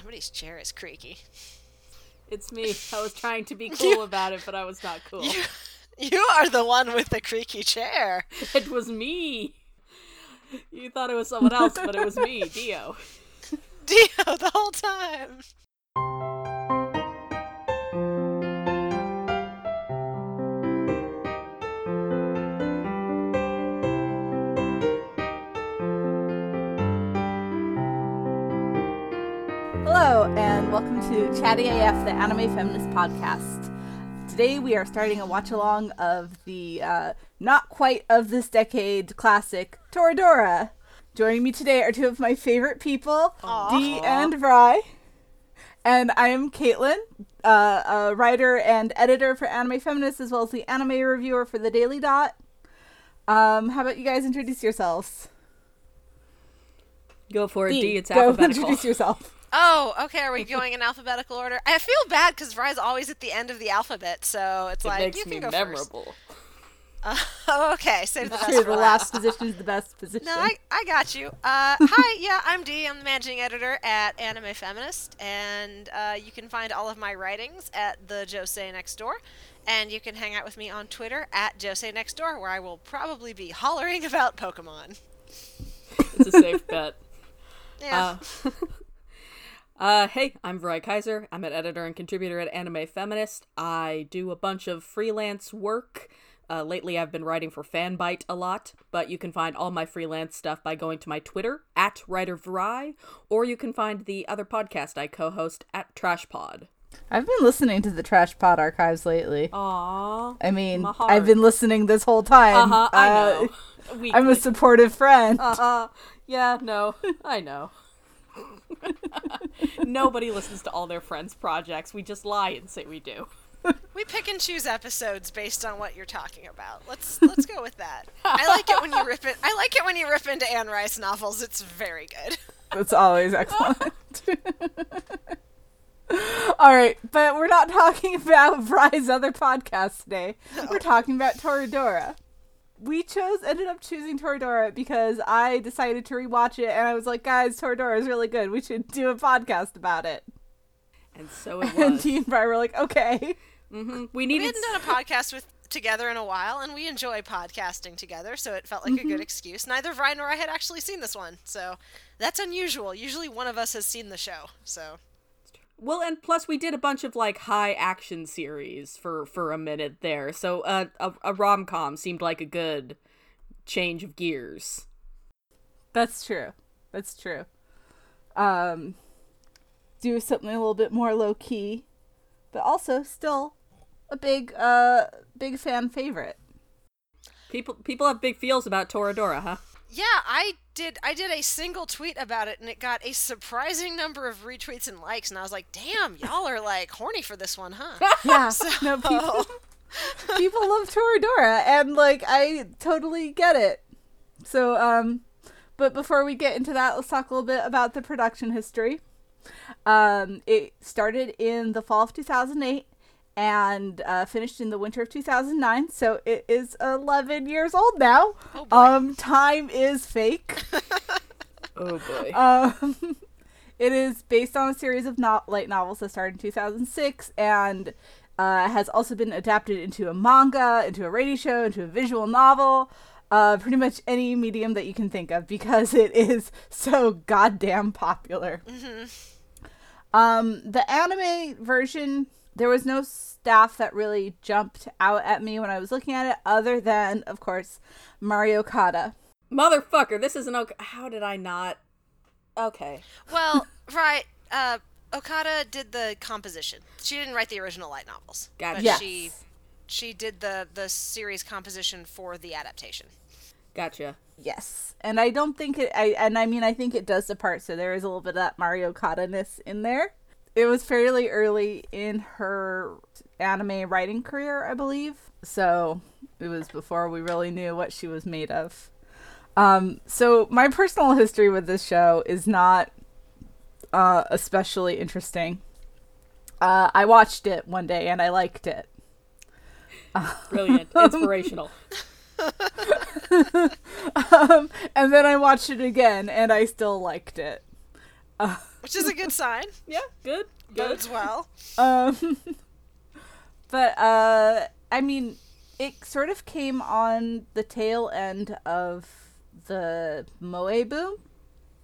Somebody's chair is creaky. It's me. I was trying to be cool about it, but I was not cool. You, you are the one with the creaky chair. It was me. You thought it was someone else, but it was me, Dio. Dio the whole time. To Chatty AF, the Anime Feminist Podcast. Today we are starting a watch along of the uh, not quite of this decade classic Toradora. Joining me today are two of my favorite people, Dee and Vrai. And I am Caitlin, uh, a writer and editor for Anime Feminist, as well as the anime reviewer for the Daily Dot. Um, how about you guys introduce yourselves? Go for it, Dee, D. It's go alphabetical. introduce yourself. Oh, okay. Are we going in alphabetical order? I feel bad because Vrai's always at the end of the alphabet, so it's It like makes you can me go memorable. first. Uh, okay, save the best True, for the last. last position is the best position. No, I, I got you. Uh, hi, yeah, I'm Dee. I'm the managing editor at Anime Feminist, and uh, you can find all of my writings at the Josei Next Door, and you can hang out with me on Twitter at Josei Next Door, where I will probably be hollering about Pokemon. It's a safe bet. Yeah. Uh, hey, I'm Vrai Kaiser. I'm an editor and contributor at Anime Feminist. I do a bunch of freelance work. Uh, lately, I've been writing for Fanbyte a lot, but you can find all my freelance stuff by going to my Twitter at WriterVrai, or you can find the other podcast I co-host at TrashPod. I've been listening to the Trash Pod archives lately. Aww. I mean. I've been listening this whole time. Uh huh. I Uh, know. I'm a supportive friend. Uh huh. Yeah. No. I know. Nobody listens to all their friends' projects. We just lie and say we do. We pick and choose episodes based on what you're talking about. Let's let's go with that. I like it when you rip it. I like it when you rip into Anne Rice novels. It's very good. That's always excellent. All right, but we're not talking about Vrai's other podcast today. We're oh. talking about Toradora. We chose, ended up choosing Toradora because I decided to rewatch it, and I was like, guys, Toradora is really good. We should do a podcast about it. And so it And was. And Vrai were like, okay. hmm We We needed. hadn't done a podcast with together in a while, and we enjoy podcasting together, so it felt like a good excuse. Neither Ryan nor I had actually seen this one, so that's unusual. Usually, one of us has seen the show. So Well, and plus we did a bunch of like high action series for for a minute there, so uh, a a rom com seemed like a good change of gears. That's true. That's true. Um, do something a little bit more low key, but also still a big, uh, big fan favorite. People people have big feels about Toradora, huh? Yeah, I did. I did a single tweet about it, and it got a surprising number of retweets and likes. And I was like, "Damn, y'all are like horny for this one, huh?" Yeah, no people. people love Toradora, and like I totally get it. So, um, but before we get into that, let's talk a little bit about the production history. Um, it started in the fall of 2008 and uh, finished in the winter of 2009. So it is 11 years old now. Oh boy. um, time is fake. Oh boy. Um, it is based on a series of no- light novels that started in 2006 and uh, has also been adapted into a manga, into a radio show, into a visual novel, uh, pretty much any medium that you can think of because it is so goddamn popular. Um, the anime version, there was no staff that really jumped out at me when I was looking at it, other than, of course, Mari Okada. Motherfucker, this isn't okay. How did I not? Okay. well, right. Uh, Okada did the composition. She didn't write the original light novels, Gotcha. but Yes. she she did the the series composition for the adaptation. Gotcha. Yes, and I don't think it. I and I mean I think it does depart. So there is a little bit of that Mari Okada ness in there. It was fairly early in her anime writing career, I believe. So it was before we really knew what she was made of. Um, so my personal history with this show is not uh, especially interesting. Uh, I watched it one day and I liked it. Brilliant. Inspirational. um, and then I watched it again, and I still liked it. Uh, which is a good sign. Yeah, good. Good. Bodes well. Um, but uh, I mean, it sort of came on the tail end of the moe boom.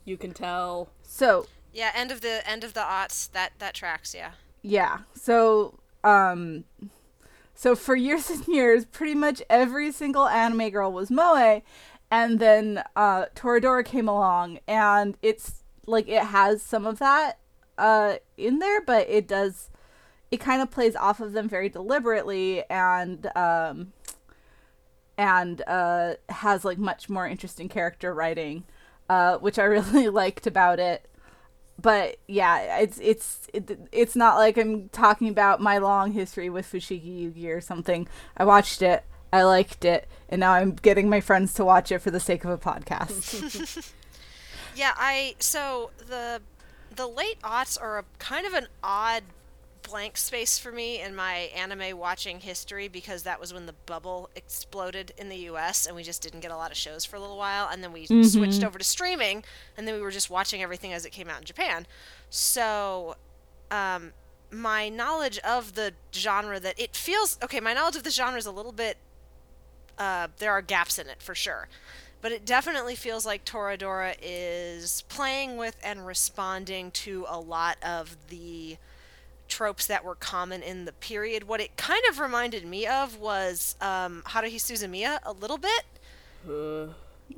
You can tell. So Yeah, end of the end of the aughts. That that tracks. Yeah. yeah, so um, so for years and years, pretty much every single anime girl was moe, and then uh, Toradora came along, and it's like it has some of that uh in there, but it does it kind of plays off of them very deliberately and um and uh has like much more interesting character writing uh which I really liked about it. But yeah it's it's it, it's not like I'm talking about my long history with Fushigi Yugi or something. I watched it I liked it and now I'm getting my friends to watch it for the sake of a podcast Yeah, I so the the late aughts are a kind of an odd blank space for me in my anime watching history because that was when the bubble exploded in the US and we just didn't get a lot of shows for a little while and then we switched over to streaming and then we were just watching everything as it came out in Japan. So um my knowledge of the genre that it feels okay, my knowledge of the genre is a little bit uh, there are gaps in it for sure. But it definitely feels like Toradora is playing with and responding to a lot of the tropes that were common in the period. What it kind of reminded me of was um, Haruhi Suzumiya a little bit. Uh,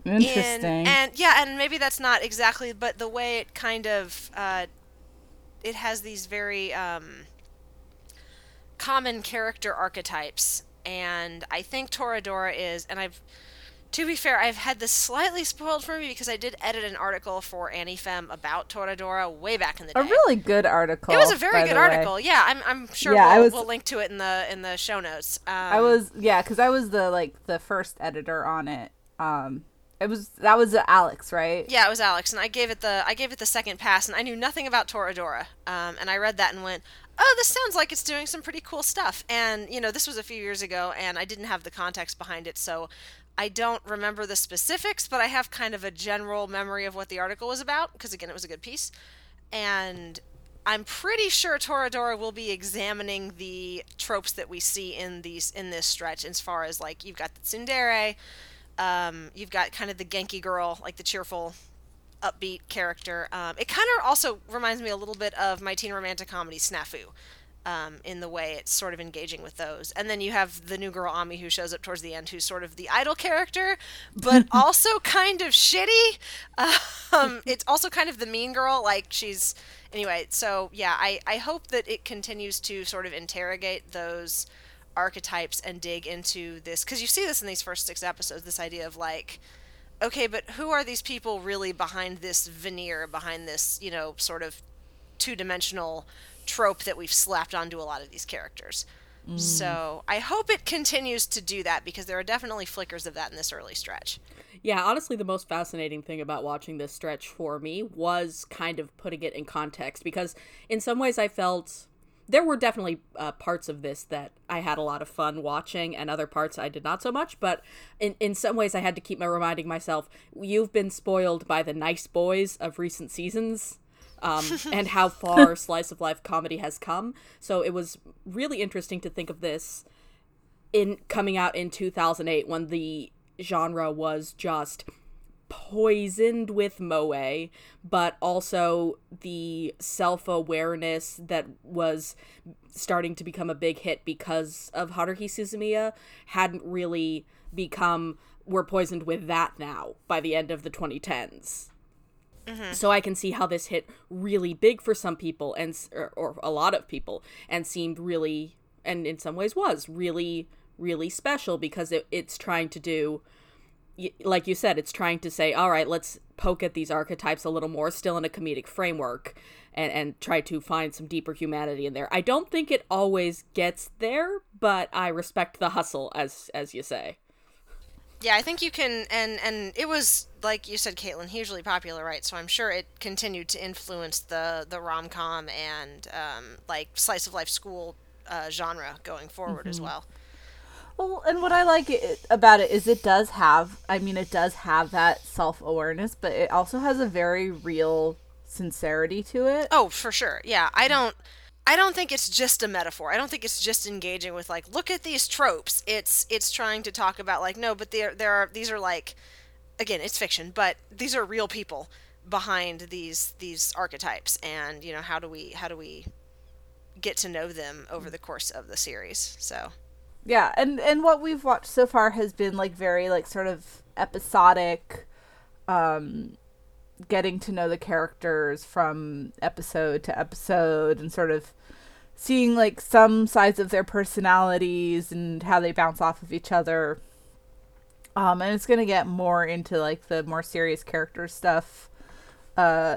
interesting And, and yeah, and maybe that's not exactly, but the way it kind of uh, it has these very um, common character archetypes, and I think Toradora is, and I've. To be fair, I've had this slightly spoiled for me because I did edit an article for AniFem about Toradora way back in the day. a really good article it was a very good way. article. Yeah, I'm, I'm sure Yeah, we'll, I was- we'll link to it in the in the show notes. Um, I was yeah, because I was the like the first editor on it. Um, it was that was Alex, right? Yeah, it was Alex, and I gave it the I gave it the second pass, and I knew nothing about Toradora. Um, and I read that and went, "Oh, this sounds like it's doing some pretty cool stuff." And you know, this was a few years ago, and I didn't have the context behind it, so I don't remember the specifics, but I have kind of a general memory of what the article was about because again, it was a good piece, and. I'm pretty sure Toradora will be examining the tropes that we see in these in this stretch, as far as like you've got the tsundere, um, you've got kind of the Genki girl, like the cheerful, upbeat character. Um, it kind of also reminds me a little bit of my teen romantic comedy Snafu, um, in the way it's sort of engaging with those. And then you have the new girl Ami who shows up towards the end, who's sort of the idol character, but also kind of shitty. Um, it's also kind of the mean girl, like she's anyway. So yeah, I I hope that it continues to sort of interrogate those archetypes and dig into this because you see this in these first six episodes this idea of like okay but who are these people really behind this veneer behind this you know sort of two-dimensional trope that we've slapped onto a lot of these characters so i hope it continues to do that because there are definitely flickers of that in this early stretch yeah, honestly, the most fascinating thing about watching this stretch for me was kind of putting it in context because, in some ways, I felt there were definitely uh, parts of this that I had a lot of fun watching, and other parts I did not so much. But in in some ways, I had to keep my reminding myself, you've been spoiled by the nice boys of recent seasons. Um, and how far slice of life comedy has come. So it was really interesting to think of this in coming out in 2008 when the genre was just poisoned with moe but also the self-awareness that was starting to become a big hit because of Haruhi Suzumiya hadn't really become we're poisoned with that now by the end of the 2010s Mm-hmm. so I can see how this hit really big for some people and or, or a lot of people and seemed really and in some ways was really really special because it, it's trying to do like you said it's trying to say all right let's poke at these archetypes a little more still in a comedic framework and and try to find some deeper humanity in there. I don't think it always gets there, but I respect the hustle as as you say. Yeah, I think you can, and and it was like you said, Caitlin, hugely popular, right? So I'm sure it continued to influence the the rom com and um, like slice of life school uh, genre going forward as well. Well, and what I like it, about it is it does have, I mean, it does have that self awareness, but it also has a very real sincerity to it. Oh, for sure. Yeah, I don't I don't think it's just a metaphor. I don't think it's just engaging with like look at these tropes. It's it's trying to talk about like no, but there there are these are like again, it's fiction, but these are real people behind these these archetypes and, you know, how do we how do we get to know them over the course of the series. So, yeah, and and what we've watched so far has been like very like sort of episodic um getting to know the characters from episode to episode and sort of seeing like some sides of their personalities and how they bounce off of each other. Um, and it's gonna get more into like the more serious character stuff uh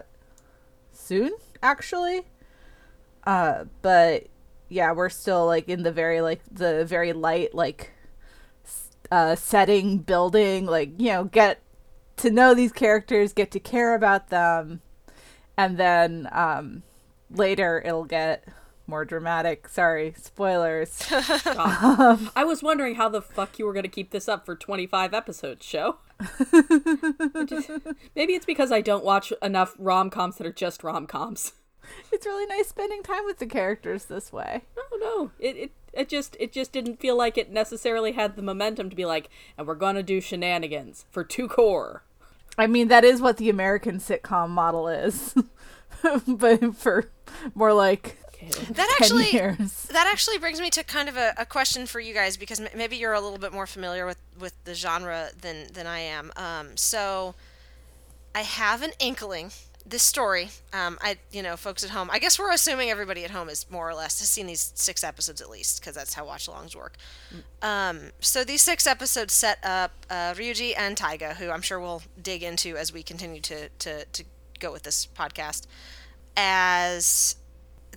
soon, actually. Uh, but yeah, we're still like in the very like the very light like uh setting building like you know get to know these characters, get to care about them, and then um, later it'll get more dramatic. Sorry, spoilers. um, I was wondering how the fuck you were going to keep this up for 25 episodes, show. just, maybe it's because I don't watch enough rom coms that are just rom coms. It's really nice spending time with the characters this way. No, no, it, it it just it just didn't feel like it necessarily had the momentum to be like, and we're gonna do shenanigans for two core. I mean, that is what the American sitcom model is, but for more like that actually years. that actually brings me to kind of a, a question for you guys because m- maybe you're a little bit more familiar with with the genre than than I am. Um, so I have an inkling this story, um, I you know, folks at home. I guess we're assuming everybody at home is more or less has seen these six episodes at least, because that's how watch-alongs work. Mm. Um, so these six episodes set up uh, Ryuji and Taiga, who I'm sure we'll dig into as we continue to to to go with this podcast, as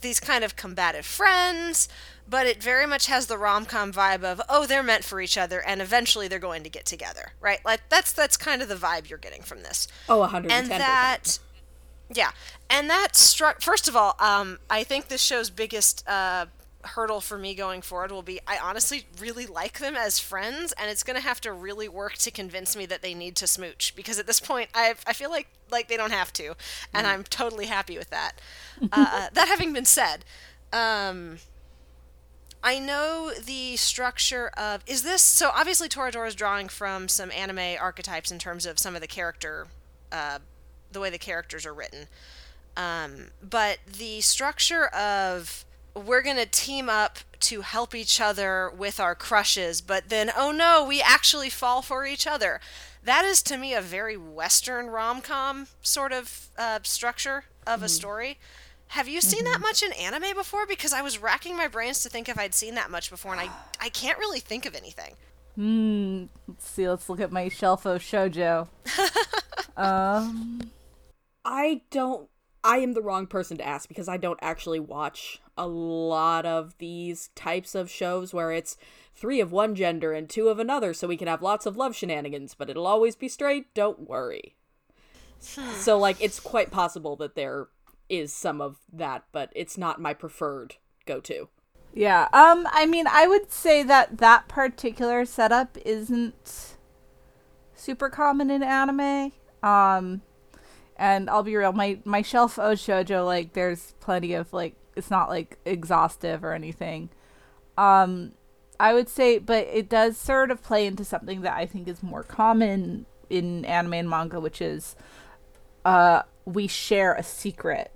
these kind of combative friends but it very much has the rom-com vibe of oh they're meant for each other and eventually they're going to get together right? Like that's that's kind of the vibe you're getting from this. Oh 110 and that yeah, and that struck. First of all, um, I think this show's biggest uh, hurdle for me going forward will be I honestly really like them as friends, and it's gonna have to really work to convince me that they need to smooch because at this point I I feel like like they don't have to, and mm. I'm totally happy with that. uh, that having been said, um, I know the structure of is this so obviously Toradora is drawing from some anime archetypes in terms of some of the character uh, the way the characters are written. Um, but the structure of we're going to team up to help each other with our crushes, but then, oh no, we actually fall for each other. That is to me a very Western rom com sort of uh, structure of mm-hmm. a story. Have you seen mm-hmm. that much in anime before? Because I was racking my brains to think if I'd seen that much before, and I, I can't really think of anything. Hmm. Let's see. Let's look at my shelf of shojo. um. I don't I am the wrong person to ask because I don't actually watch a lot of these types of shows where it's three of one gender and two of another so we can have lots of love shenanigans, but it'll always be straight, don't worry. so like it's quite possible that there is some of that, but it's not my preferred go-to. Yeah. Um I mean, I would say that that particular setup isn't super common in anime. Um and I'll be real, my my shelf of shojo like there's plenty of like it's not like exhaustive or anything. Um I would say but it does sort of play into something that I think is more common in anime and manga which is uh we share a secret.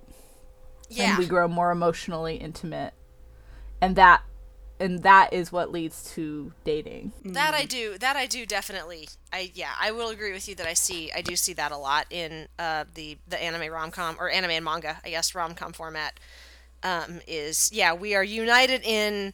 Yeah. And we grow more emotionally intimate. And that and that is what leads to dating. That I do. That I do definitely. I yeah, I will agree with you that I see. I do see that a lot in uh, the the anime rom com or anime and manga. I guess rom com format um, is yeah. We are united in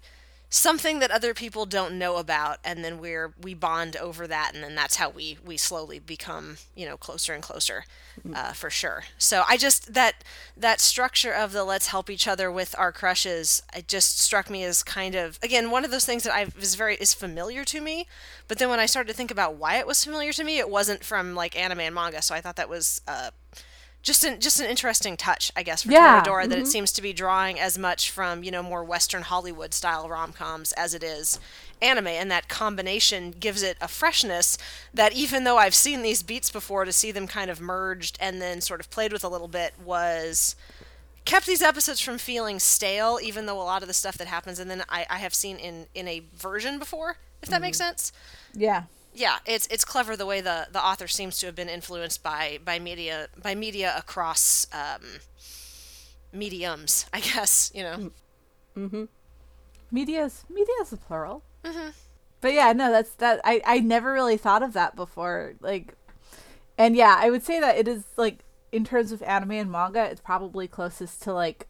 something that other people don't know about and then we're we bond over that and then that's how we we slowly become you know closer and closer mm-hmm. uh, for sure so i just that that structure of the let's help each other with our crushes it just struck me as kind of again one of those things that i was very is familiar to me but then when i started to think about why it was familiar to me it wasn't from like anime and manga so i thought that was uh just an just an interesting touch, I guess, for yeah. Toradora mm-hmm. that it mm-hmm. seems to be drawing as much from you know more Western Hollywood style rom coms as it is anime, and that combination gives it a freshness that even though I've seen these beats before, to see them kind of merged and then sort of played with a little bit was kept these episodes from feeling stale, even though a lot of the stuff that happens and then I, I have seen in in a version before, if that makes sense. Yeah. Yeah, it's it's clever the way the, the author seems to have been influenced by by media by media across um, mediums, I guess you know. Mhm. Media's media's a plural. But yeah, no, that's that. I I never really thought of that before. Like, and yeah, I would say that it is like in terms of anime and manga, it's probably closest to like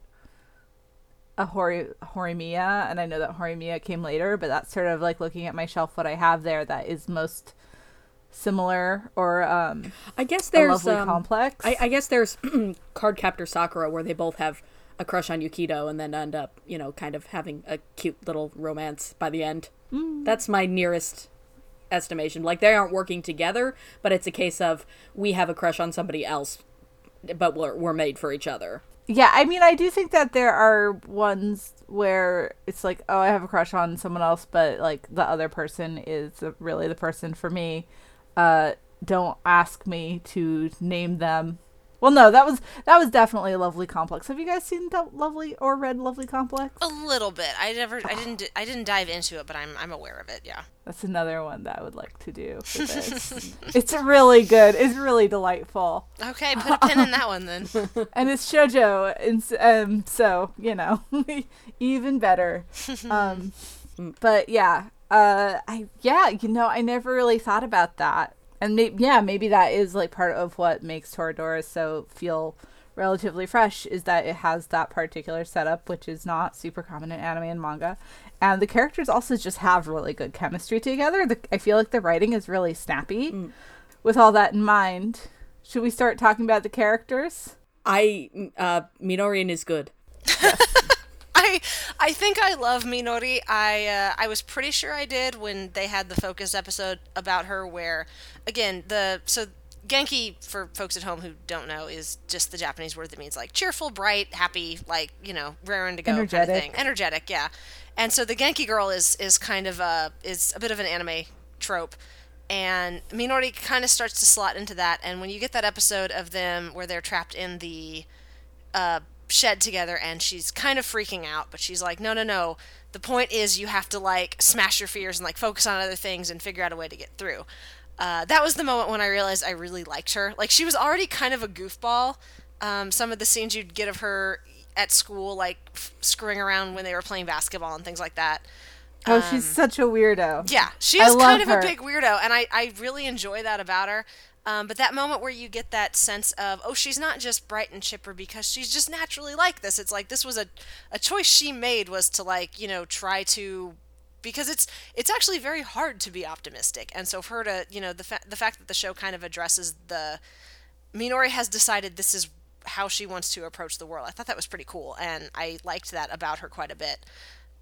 a Hori Horimiya, and I know that Horimiya came later, but that's sort of like looking at my shelf, what I have there that is most similar or um I guess there's um, complex. I, I guess there's Card Captor Sakura where they both have a crush on Yukito and then end up, you know, kind of having a cute little romance by the end. That's my nearest estimation. Like they aren't working together, but it's a case of we have a crush on somebody else, but we're, we're made for each other. Yeah, I mean, I do think that there are ones where it's like, oh, I have a crush on someone else, but like the other person is really the person for me. Uh, don't ask me to name them. Well, no, that was that was definitely a lovely complex. Have you guys seen the lovely or read lovely complex? A little bit. I never. I didn't. I didn't dive into it, but I'm. I'm aware of it. Yeah. That's another one that I would like to do. It's really good. It's really delightful. Okay, put a pin in that one then. and it's shojo and um so you know even better um but yeah uh i yeah you know i never really thought about that and may- yeah maybe that is like part of what makes toradora so feel relatively fresh is that it has that particular setup which is not super common in anime and manga. And the characters also just have really good chemistry together. The, i feel like the writing is really snappy. With all that in mind should we start talking about the characters? I uh Minorin is good. I I think I love Minori. I uh, I was pretty sure I did when they had the focus episode about her, where again the so Genki for folks at home who don't know is just the Japanese word that means like cheerful, bright, happy, like you know raring to go kind of Energetic. thing. Energetic, yeah. And so the Genki girl is is kind of a is a bit of an anime trope. And Minori kind of starts to slot into that. And when you get that episode of them where they're trapped in the uh, shed together and she's kind of freaking out but she's like no no no the point is you have to like smash your fears and like focus on other things and figure out a way to get through uh, that was the moment when i realized i really liked her like she was already kind of a goofball um, some of the scenes you'd get of her at school like f- screwing around when they were playing basketball and things like that Oh, she's such a weirdo. Um, yeah, she is kind of her. a big weirdo, and I, I really enjoy that about her. Um, but that moment where you get that sense of, oh, she's not just bright and chipper because she's just naturally like this. It's like this was a, a choice she made was to like, you know, try to because it's it's actually very hard to be optimistic. And so for her to, you know, the fa- the fact that the show kind of addresses the Minori has decided this is how she wants to approach the world. I thought that was pretty cool, and I liked that about her quite a bit.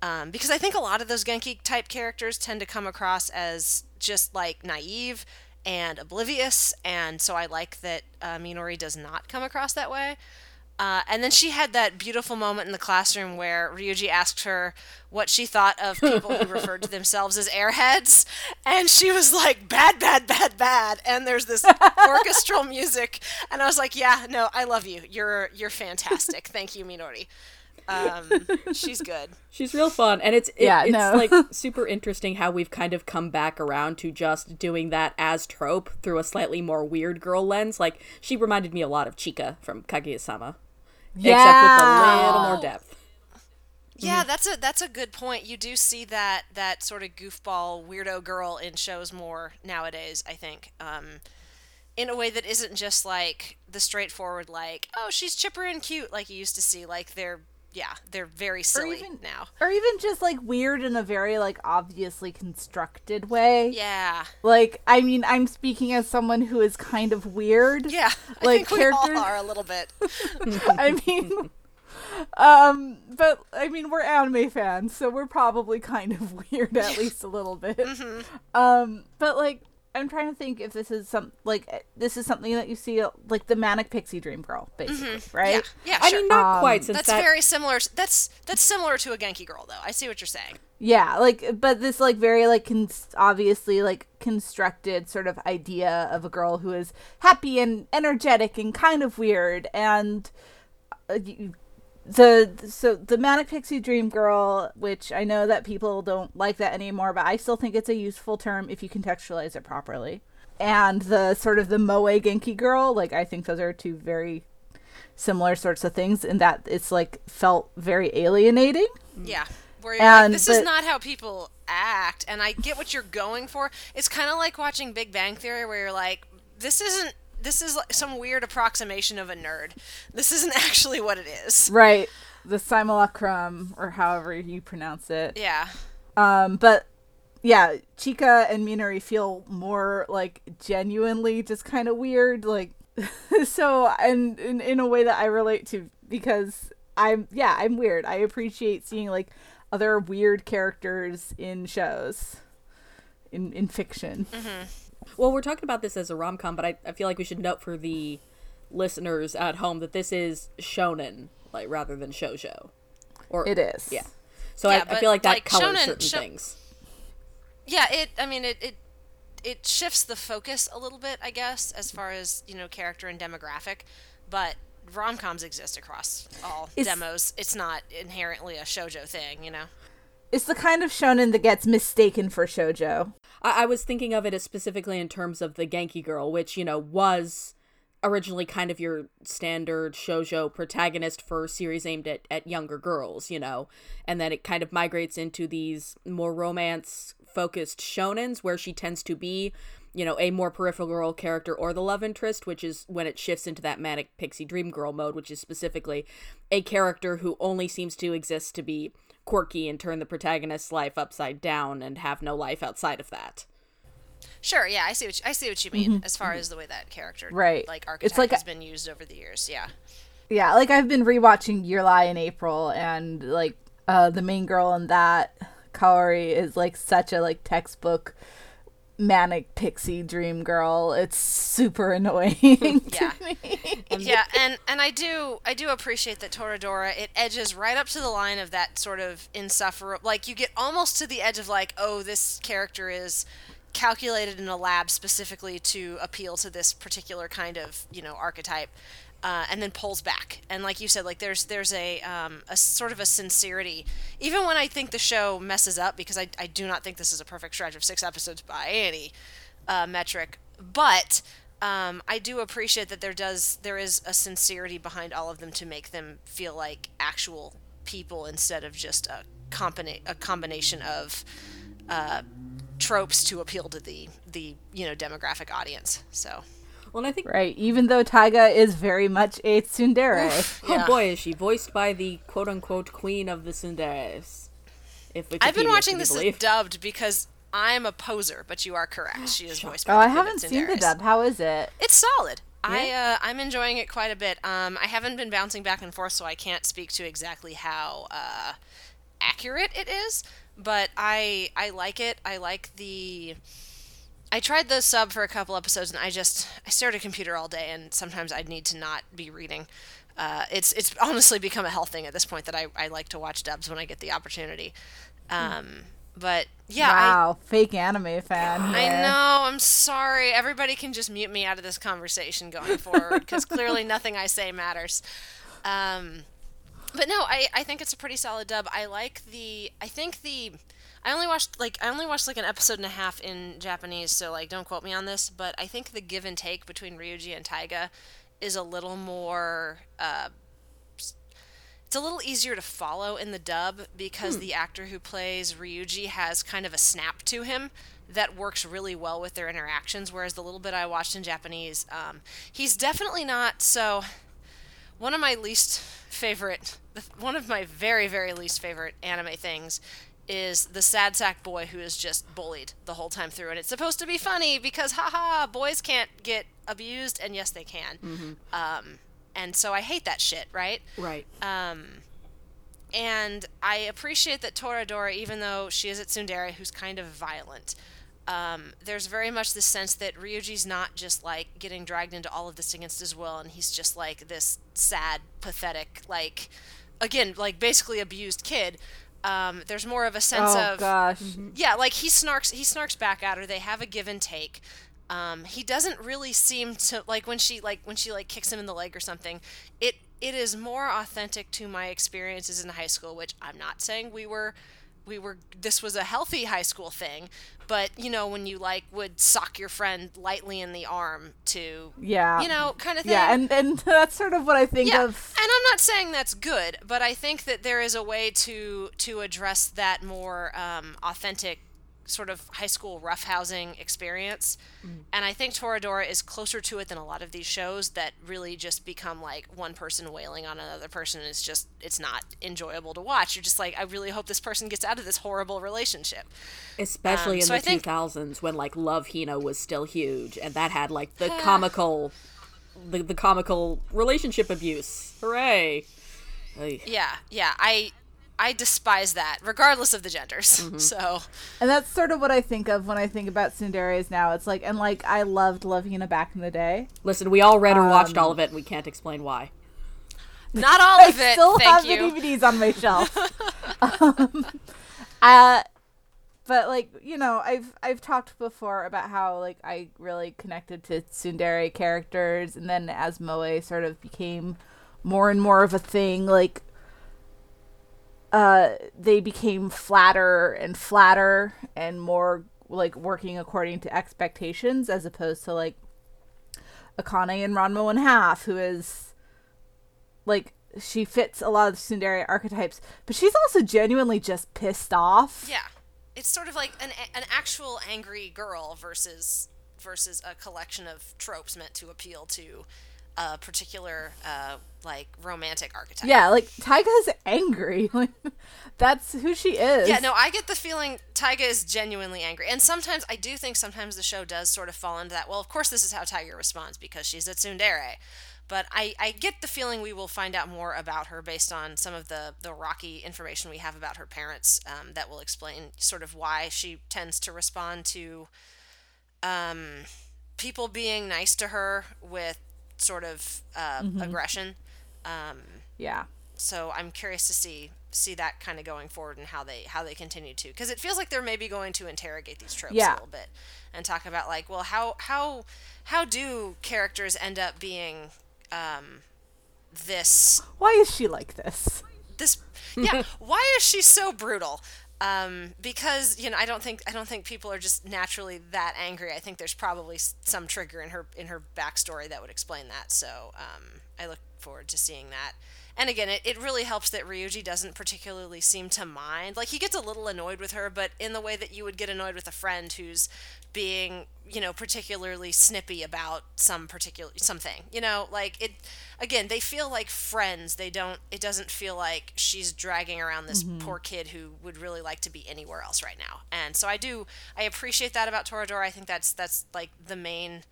Um, because I think a lot of those Genki type characters tend to come across as just like naive and oblivious, and so I like that uh, Minori does not come across that way. Uh, and then she had that beautiful moment in the classroom where Ryuji asked her what she thought of people who referred to themselves as airheads, and she was like, "Bad, bad, bad, bad." And there's this orchestral music, and I was like, "Yeah, no, I love you. You're you're fantastic. Thank you, Minori. Um, she's good." She's real fun, and it's it, Yeah, it's no. like super interesting how we've kind of come back around to just doing that as trope through a slightly more weird girl lens. Like she reminded me a lot of Chika from Kaguya-sama, except with a little more depth. Yeah, that's a that's a good point. You do see that that sort of goofball weirdo girl in shows more nowadays. I think, um, in a way that isn't just like the straightforward like, oh, she's chipper and cute like you used to see. Like they're yeah, they're very silly or even- now. Or even just like weird in a very like obviously constructed way. Yeah, Like, I mean, I'm speaking as someone who is kind of weird. yeah. I Like, think we characters- all are a little bit. I mean, um, but I mean, we're anime fans, so we're probably kind of weird, at least a little bit. Mm-hmm. Um, but like, I'm trying to think if this is some like uh, this is something that you see uh, like the manic pixie dream girl basically, right? Yeah, yeah, I sure. mean, not Um, quite since that's that. very similar. That's that's similar to a Genki girl, though. I see what you're saying. Yeah, like but this like very like cons- obviously like constructed sort of idea of a girl who is happy and energetic and kind of weird and uh, you- the so the manic pixie dream girl which i know that people don't like that anymore but i still think it's a useful term if you contextualize it properly and the sort of the moe genki girl like i think those are two very similar sorts of things in that it's like felt very alienating Yeah. Where you're like, And- this is not how people act, and I get what you're going for. It's kind of like watching Big Bang Theory, where you're like, this isn't. This is like some weird approximation of a nerd. This isn't actually what it is. right the simulacrum or however you pronounce it Yeah. Um, but yeah, Chika and Minori feel more like genuinely just kind of weird, like so, and in, in a way that I relate to because I'm yeah I'm weird. I appreciate seeing like other weird characters in shows, in in fiction. Well, we're talking about this as a rom com, but I, I feel like we should note for the listeners at home that this is shonen, like rather than shojo. Or It is. Yeah. So Yeah, I, I feel like that like, colors shonen- certain sho- things. Yeah. It. I mean, it. It. It shifts the focus a little bit, I guess, as far as you know, character and demographic. But rom coms exist across all Is- demos. It's not inherently a shojo thing, you know. It's the kind of shonen that gets mistaken for shojo. I, I was thinking of it as specifically in terms of the Genki Girl, which, you know, was originally kind of your standard shoujo protagonist for series aimed at, at younger girls, you know, and then it kind of migrates into these more romance focused shonens where she tends to be, you know, a more peripheral character or the love interest, which is when it shifts into that manic pixie dream girl mode, which is specifically a character who only seems to exist to be quirky and turn the protagonist's life upside down and have no life outside of that. Sure, yeah, I see what you, I see what you mean as far as the way that character Right. like It's archetype like a- has been used over the years. Yeah. Yeah, like I've been rewatching Your Lie in April, and like uh, the main girl in that Kaori is like such a like textbook manic pixie dream girl. It's super annoying. Yeah. yeah, and and I do I do appreciate that Toradora it edges right up to the line of that sort of insufferable like you get almost to the edge of like oh this character is calculated in a lab specifically to appeal to this particular kind of you know archetype. Uh, and then pulls back, and like you said, like there's there's a um, a sort of a sincerity, even when I think the show messes up, because I, I do not think this is a perfect stretch of six episodes by any uh, metric, but um, I do appreciate that there does there is a sincerity behind all of them to make them feel like actual people instead of just a combina- a combination of uh, tropes to appeal to the the you know demographic audience. So Well, and I think right, even though Taiga is very much a tsundere. Oh boy, is she voiced by the quote unquote queen of the Tsunderes. If I've been watching to be this dubbed because I'm a poser, but you are correct. She is voiced by oh, the I haven't seen the Tsunderes. dub. How is it? It's solid. I uh, I'm enjoying it quite a bit. Um, I haven't been bouncing back and forth, so I can't speak to exactly how uh, accurate it is. But I I like it. I like the. I tried the sub for a couple episodes, and I just I stare at a computer all day, and sometimes I need to not be reading. Uh, it's it's honestly become a health thing at this point that I, I like to watch dubs when I get the opportunity. Um, but yeah, I, wow, fake anime fan. I here. know. I'm sorry. Everybody can just mute me out of this conversation going forward because clearly nothing I say matters. Um, but no, I, I think it's a pretty solid dub. I like the. I think the. I only watched like I only watched like an episode and a half in Japanese, so like don't quote me on this. But I think the give and take between Ryuji and Taiga is a little more. Uh, it's a little easier to follow in the dub because the actor who plays Ryuji has kind of a snap to him that works really well with their interactions. Whereas the little bit I watched in Japanese, um, he's definitely not so. One of my least favorite, one of my very, very least favorite anime things is the sad sack boy who is just bullied the whole time through. And it's supposed to be funny because, haha, boys can't get abused, and yes, they can. Um, and so I hate that shit, right? Right. Um, and I appreciate that Toradora, even though she is at Tsundere, who's kind of violent, um, there's very much this sense that Ryuji's not just like getting dragged into all of this against his will, and he's just like this sad, pathetic, like again, like basically abused kid. Um, there's more of a sense oh of gosh. yeah, like he snarks he snarks back at her. They have a give and take. Um, he doesn't really seem to like when she like when she like kicks him in the leg or something. It it is more authentic to my experiences in high school, which I'm not saying we were we were this was a healthy high school thing, but you know when you like would sock your friend lightly in the arm to Yeah. you know kind of thing. Yeah, and and that's sort of what I think Yeah, of. and I'm not saying that's good, but I think that there is a way to to address that more um, authentic sort of high school roughhousing experience. And I think Toradora is closer to it than a lot of these shows that really just become like one person wailing on another person. It's just it's not enjoyable to watch. You're just like, I really hope this person gets out of this horrible relationship. Especially Um, in so the I think- 2000s when like Love Hina was still huge and that had like the comical the, the comical relationship abuse. Hooray. Ay. Yeah, yeah. I I despise that, regardless of the genders. So And that's sort of what I think of when I think about tsunderes now. It's like, and like, I loved Love Hina back in the day. Listen, we all read or watched Um, all of it and we can't explain why. not all I of it. still thank have you. the DVDs on my shelf. um, uh, but like you know, I've I've talked before about how like I really connected to tsundere characters, and then as moe sort of became more and more of a thing, like uh, they became flatter and flatter and more like working according to expectations, as opposed to like Akane and Ranma one half, who is like she fits a lot of tsundere archetypes, but she's also genuinely just pissed off. Yeah, it's sort of like an an actual angry girl versus versus a collection of tropes meant to appeal to a particular uh, like romantic archetype. Yeah, like Taiga's angry. Like that's who she is. Yeah, no, I get the feeling Taiga is genuinely angry. And sometimes, I do think sometimes the show does sort of fall into that. Well, of course, this is how Taiga responds because she's a tsundere. But I, I get the feeling we will find out more about her based on some of the, the rocky information we have about her parents um, that will explain sort of why she tends to respond to um, people being nice to her with sort of uh, aggression. Um, Yeah. so I'm curious to see see that kind of going forward and how they how they continue to because it feels like they're maybe going to interrogate these tropes Yeah. a little bit and talk about like well how how how do characters end up being um this Why is she like this? this yeah why is she so brutal um because you know i don't think i don't think people are just naturally that angry. I think there's probably some trigger in her in her backstory that would explain that. So um i look forward to seeing that. And again it, it really helps that ryuji doesn't particularly seem to mind. Like he gets a little annoyed with her but in the way that you would get annoyed with a friend who's being you know particularly snippy about some particular something you know? Like it again they feel like friends. They don't it doesn't feel like she's dragging around this mm-hmm. poor kid who would really like to be anywhere else right now. And so i do i appreciate that about toradora. I think that's that's like the main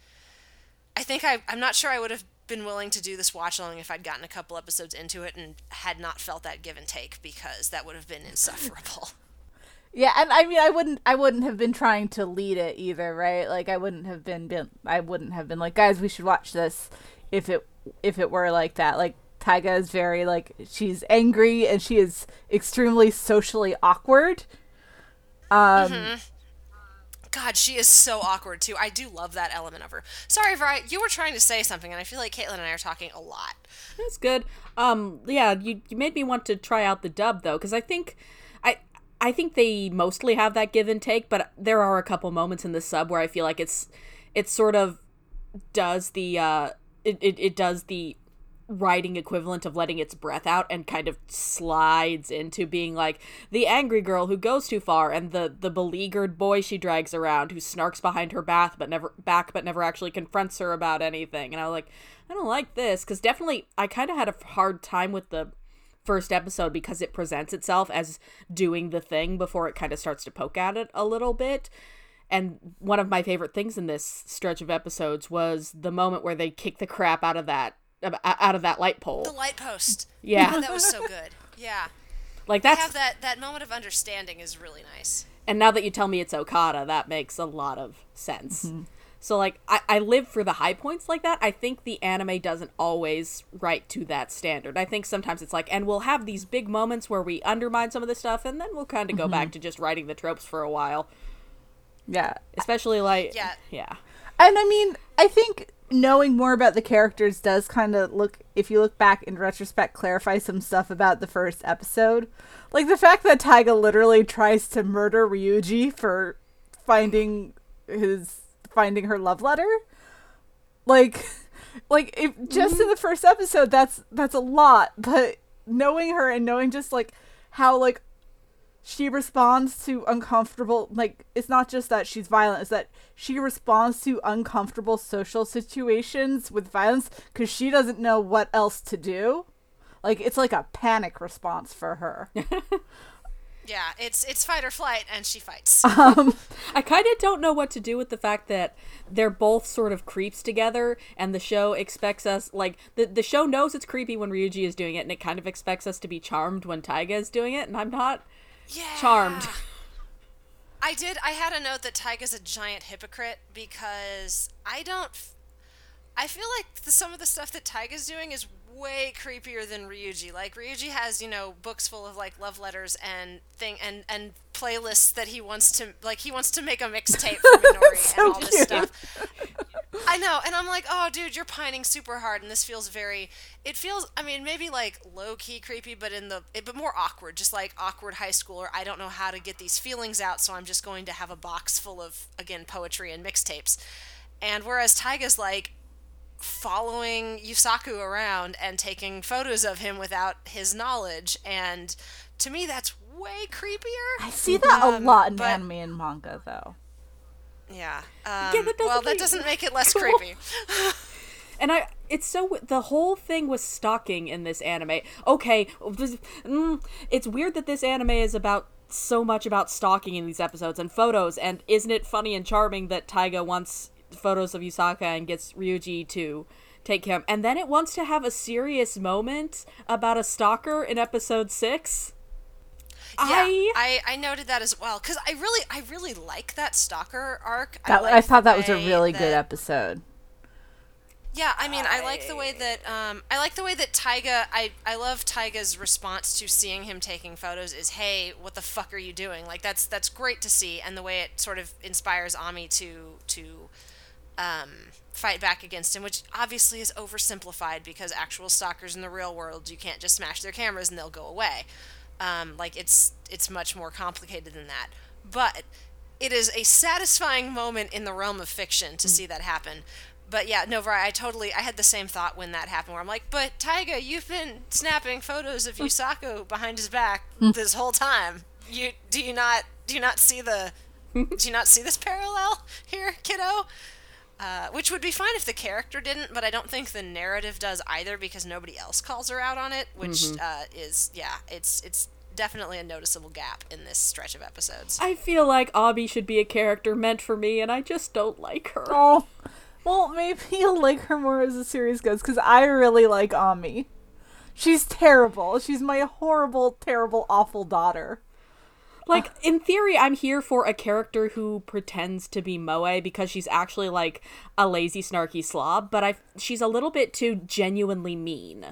i think I, i'm not sure i would have been willing to do this watch along if i'd gotten a couple episodes into it and had not felt that give and take because that would have been insufferable Yeah, and I mean, I wouldn't, I wouldn't have been trying to lead it either, right? Like, I wouldn't have been, been, I wouldn't have been like, guys, we should watch this, if it, if it were like that. Like, Taiga is very like, she's angry and she is extremely socially awkward. Um, God, she is so awkward too. I do love that element of her. Sorry, Vrai, you were trying to say something, and I feel like Caitlin and I are talking a lot. That's good. Um, yeah, you, you made me want to try out the dub though, because I think, I think they mostly have that give and take, but there are a couple moments in the sub where I feel like it's it sort of does the uh it, it, it does the writing equivalent of letting its breath out and kind of slides into being like the angry girl who goes too far and the the beleaguered boy she drags around who snarks behind her bath but never back but never actually confronts her about anything. And i was like i don't like this because definitely i kind of had a hard time with the first episode because it presents itself as doing the thing before it kind of starts to poke at it a little bit and one of my favorite things in this stretch of episodes was the moment where they kick the crap out of that out of that light pole. The light post. Yeah. That was so good. Yeah, Like they that's have that that moment of understanding is really nice. And now that you tell me it's Okada, that makes a lot of sense. Mm-hmm. So like I, I live for the high points like that. I think the anime doesn't always write to that standard. I think sometimes it's like and we'll have these big moments where we undermine some of the stuff and then we'll kind of go mm-hmm. back to just writing the tropes for a while. Yeah. Especially like Yeah. yeah. And I mean, I think knowing more about the characters does kind of look, if you look back in retrospect, clarify some stuff about the first episode. Like the fact that Taiga literally tries to murder Ryuji for finding his finding her love letter. Like like if just in mm-hmm. the first episode that's that's a lot, but knowing her and knowing just like how like she responds to uncomfortable like it's not just that she's violent it's that she responds to uncomfortable social situations with violence because she doesn't know what else to do. Like it's like a panic response for her Yeah, it's it's fight or flight, and she fights. um I kind of don't know what to do with the fact that they're both sort of creeps together, and the show expects us like the the show knows it's creepy when Ryuji is doing it, and it kind of expects us to be charmed when Taiga is doing it, and I'm not yeah. charmed. I did. I had a note that Taiga's a giant hypocrite because I don't. f- I feel like the, some of the stuff that Taiga's doing is way creepier than Ryuji. Like Ryuji has, you know, books full of like love letters and thing and and playlists that he wants to like he wants to make a mixtape for Minori So and all this cute. stuff. I know, and I'm like, oh, dude, you're pining super hard, and this feels very. It feels, I mean, maybe like low key creepy, but in the, it, but more awkward, just like awkward high schooler. I don't know how to get these feelings out, so I'm just going to have a box full of again poetry and mixtapes. And whereas Taiga's like following Yusaku around and taking photos of him without his knowledge, and to me, that's way creepier. i see that a Um, lot in but- anime and manga though Yeah. Um, that doesn't well, that doesn't make it less Cool. creepy. And I, it's so the whole thing was stalking in this anime. Okay, this- mm, it's weird that this anime is about so much about stalking in these episodes and photos. And isn't it funny and charming that Taiga wants photos of Yusaku and gets Ryuji to take him, and then it wants to have a serious moment about a stalker in episode six. Yeah, I I, I noted that as well because I really I really like that stalker arc. that like i, thought that was a way really good episode Yeah, I mean I like the way that um I like the way that Taiga I I love Taiga's response to seeing him taking photos is hey what the fuck are you doing like that's that's great to see and the way it sort of inspires Ami to to um fight back against him which obviously is oversimplified because actual stalkers in the real world you can't just smash their cameras and they'll go away. Um, like it's it's much more complicated than that. But it is a satisfying moment in the realm of fiction to see that happen. But yeah no i totally i had the same thought when that happened where i'm like but taiga you've been snapping photos of yusaku behind his back this whole time. You do you not do you not see the do you not see this parallel here kiddo uh, which would be fine if the character didn't, but I don't think the narrative does either because nobody else calls her out on it, which uh, is yeah, it's it's definitely a noticeable gap in this stretch of episodes. I feel like Ami should be a character meant for me, and I just don't like her. oh well maybe you'll like her more as the series goes because i really like ami she's terrible she's my horrible terrible awful daughter Like in theory, I'm here for a character who pretends to be Moe because she's actually like a lazy, snarky slob. But I, she's a little bit too genuinely mean,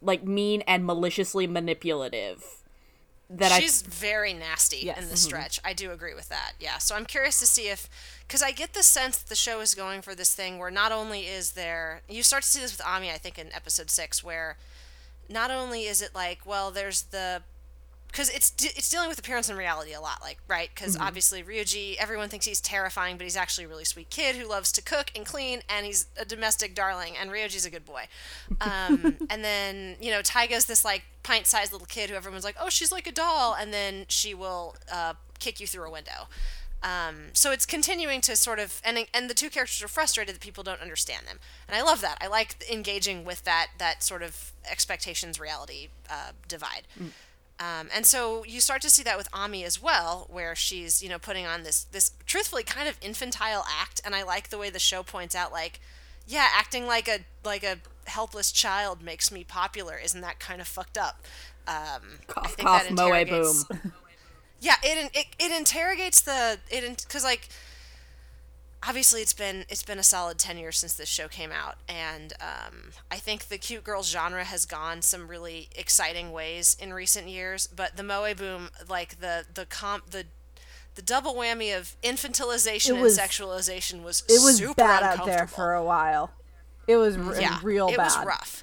like mean and maliciously manipulative. That She's very nasty Yes. in the mm-hmm. stretch. I do agree with that. Yeah. So I'm curious to see if, because I get the sense that the show is going for this thing where not only is there, you start to see this with Ami, I think, in episode six, where not only is it like, well, there's the because it's de- it's dealing with appearance and reality a lot, like right? Because obviously Ryuji, everyone thinks he's terrifying, but he's actually a really sweet kid who loves to cook and clean, and he's a domestic darling, and Ryuji's a good boy. Um, and then you know Taiga's this like pint-sized little kid who everyone's like, oh, she's like a doll, and then she will uh, kick you through a window. Um, so it's continuing to sort of and and the two characters are frustrated that people don't understand them, and I love that. I like engaging with that that sort of expectations reality uh, divide. Um, and so you start to see that with Ami as well, where she's you know putting on this this truthfully kind of infantile act, and I like the way the show points out like, yeah, acting like a like a helpless child makes me popular. Isn't that kind of fucked up? Um, I think cough, that moe interrogates- boom. yeah, it it, it interrogates the it because like obviously it's been it's been a solid 10 years since this show came out and um, i think the cute girls genre has gone some really exciting ways in recent years but the moe boom like the the comp the the double whammy of infantilization was, and sexualization was it was super bad out there for a while. It was r- yeah, real it bad. was rough.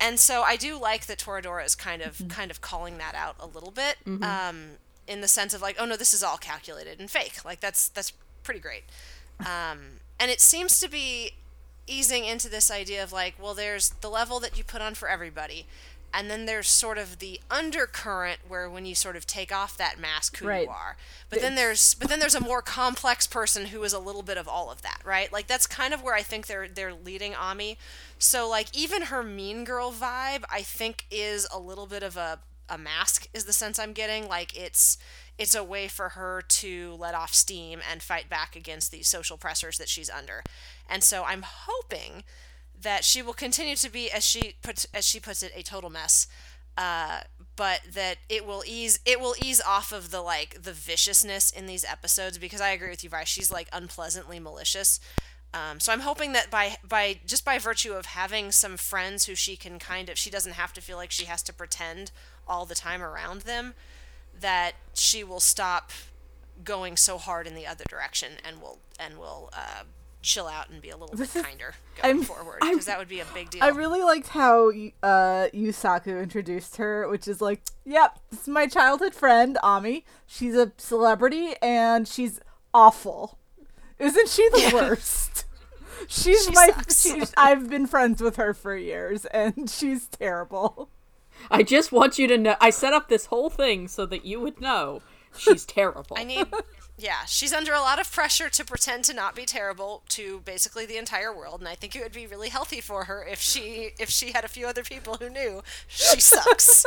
And so i do like that toradora is kind of Mm-hmm. kind of calling that out a little bit um, in the sense of like oh no this is all calculated and fake. Like that's that's pretty great um, and it seems to be easing into this idea of like, well, there's the level that you put on for everybody, and then there's sort of the undercurrent where when you sort of take off that mask, who Right. you are. But then there's but then there's a more complex person who is a little bit of all of that, right? Like that's kind of where I think they're they're leading Ami. So like even her mean girl vibe, I think is a little bit of a a mask is the sense I'm getting. Like it's it's a way for her to let off steam and fight back against these social pressures that she's under. And so I'm hoping that she will continue to be as she puts as she puts it a total mess. Uh, but that it will ease it will ease off of the like the viciousness in these episodes because I agree with you, Vrai. She's like unpleasantly malicious. Um, so I'm hoping that by by just by virtue of having some friends who she can kind of she doesn't have to feel like she has to pretend all the time around them, that she will stop going so hard in the other direction and will and will uh, chill out and be a little This bit is- kinder going I'm- forward because that would be a big deal. I really liked how uh, Yusaku introduced her, which is like, yep, this is my childhood friend, Ami. She's a celebrity and she's awful. Isn't she the worst? She's She my. She, I've been friends with her for years, and she's terrible. I just want you to know. I set up this whole thing so that you would know she's terrible. I need. Yeah, she's under a lot of pressure to pretend to not be terrible to basically the entire world, and I think it would be really healthy for her if she if she had a few other people who knew she sucks.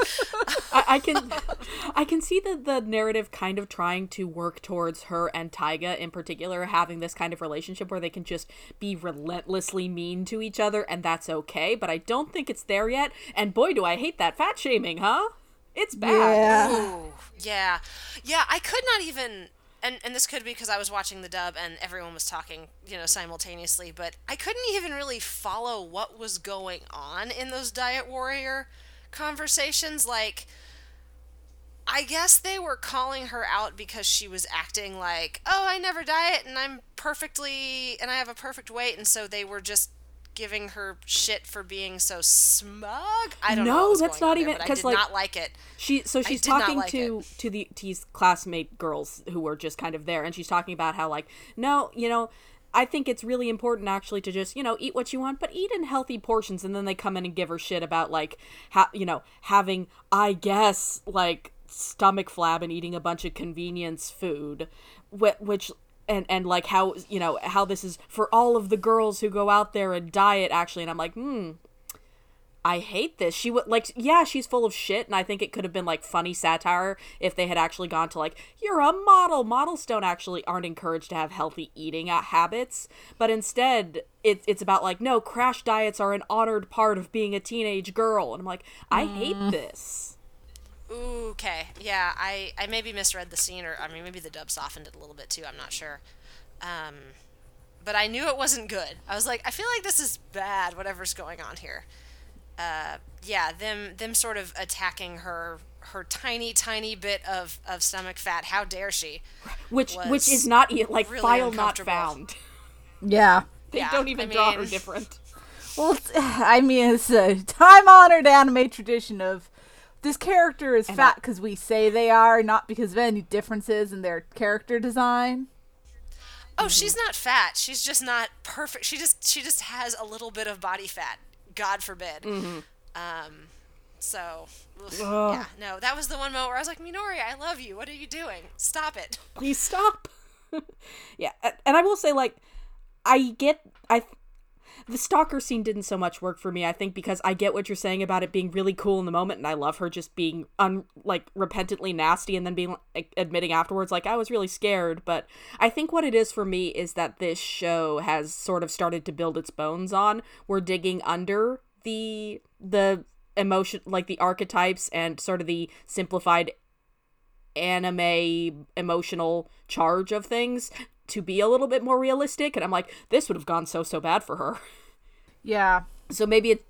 I, I can, I can see the the narrative kind of trying to work towards her and Taiga in particular having this kind of relationship where they can just be relentlessly mean to each other, and that's okay. But I don't think it's there yet. And boy, do I hate that fat shaming, huh? It's bad. Ooh, yeah, yeah. I could not even, and and this could be because I was watching the dub and everyone was talking, you know, simultaneously. But I couldn't even really follow what was going on in those Diet Warrior conversations. Like, I guess they were calling her out because she was acting like, oh, I never diet and I'm perfectly and I have a perfect weight, and so they were just giving her shit for being so smug. I don't know. No, that's not even- because I 'cause, did like- not like it. She so she's talking like to to the these classmate girls who were just kind of there, and she's talking about how like no, you know. I think it's really important actually to just, you know, eat what you want, but eat in healthy portions. And then they come in and give her shit about like, ha- you know, having, I guess, like stomach flab and eating a bunch of convenience food, wh- which and and like how you know how this is for all of the girls who go out there and diet actually. And I'm like, hmm, I hate this. She would like, yeah, she's full of shit, and I think it could have been like funny satire if they had actually gone to like, you're a model. Models don't actually aren't encouraged to have healthy eating habits, but instead, it's it's about like, no, crash diets are an honored part of being a teenage girl, and I'm like, I hate this. Ooh, okay. Yeah, I, I maybe misread the scene, or I mean, maybe the dub softened it a little bit too. I'm not sure. Um, but I knew it wasn't good. I was like, I feel like this is bad. Whatever's going on here. Uh, yeah, them them sort of attacking her her tiny tiny bit of, of stomach fat. How dare she? Which which is not like really file not found. Yeah. They Yeah, don't even I draw her different. Well, I mean, it's a time honored anime tradition of this character is fat because we say they are, not because of any differences in their character design. Oh, she's not fat. She's just not perfect. She just she just has a little bit of body fat. God forbid. Um, so ugh, yeah, no, that was the one moment where I was like, Minori, I love you. What are you doing? Stop it. please stop yeah and i will say like i get i the stalker scene didn't so much work for me i think because i get what you're saying about it being really cool in the moment and i love her just being un like repentantly nasty and then being like, admitting afterwards like i was really scared. But i think what it is for me is that this show has sort of started to build its bones on. We're digging under the the emotion like the archetypes and sort of the simplified anime emotional charge of things to be a little bit more realistic and I'm like this would have gone so so bad for her. Yeah. So maybe it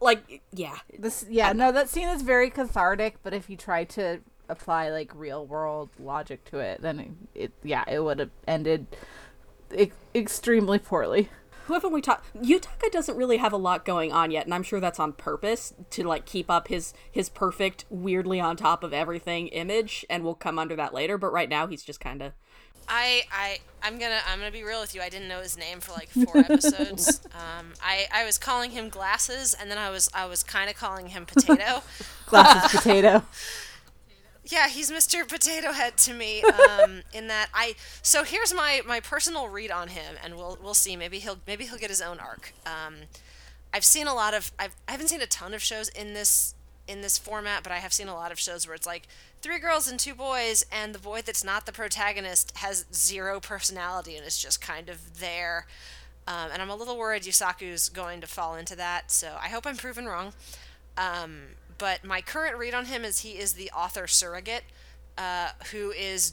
like yeah. This yeah, no, that scene is very cathartic, but if you try to apply like real world logic to it, then it, it yeah, it would have ended e- extremely poorly. Who haven't we talked? Yutaka doesn't really have a lot going on yet, and I'm sure that's on purpose to like keep up his his perfect, weirdly on top of everything image, and we'll come under that later. But right now, he's just kind of. I I I'm gonna I'm gonna be real with you. I didn't know his name for like four episodes. um, I I was calling him glasses, and then I was I was kind of calling him potato. Glasses potato. Yeah, he's Mr. Potato Head to me. Um, in that I so here's my my personal read on him, and we'll we'll see. Maybe he'll maybe he'll get his own arc. Um, I've seen a lot of I've I haven't seen a ton of shows in this in this format, but I have seen a lot of shows where it's like three girls and two boys, and the boy that's not the protagonist has zero personality and is just kind of there. Um, and I'm a little worried Yusaku's going to fall into that, so I hope I'm proven wrong. Um, but my current read on him is he is the author surrogate uh, who is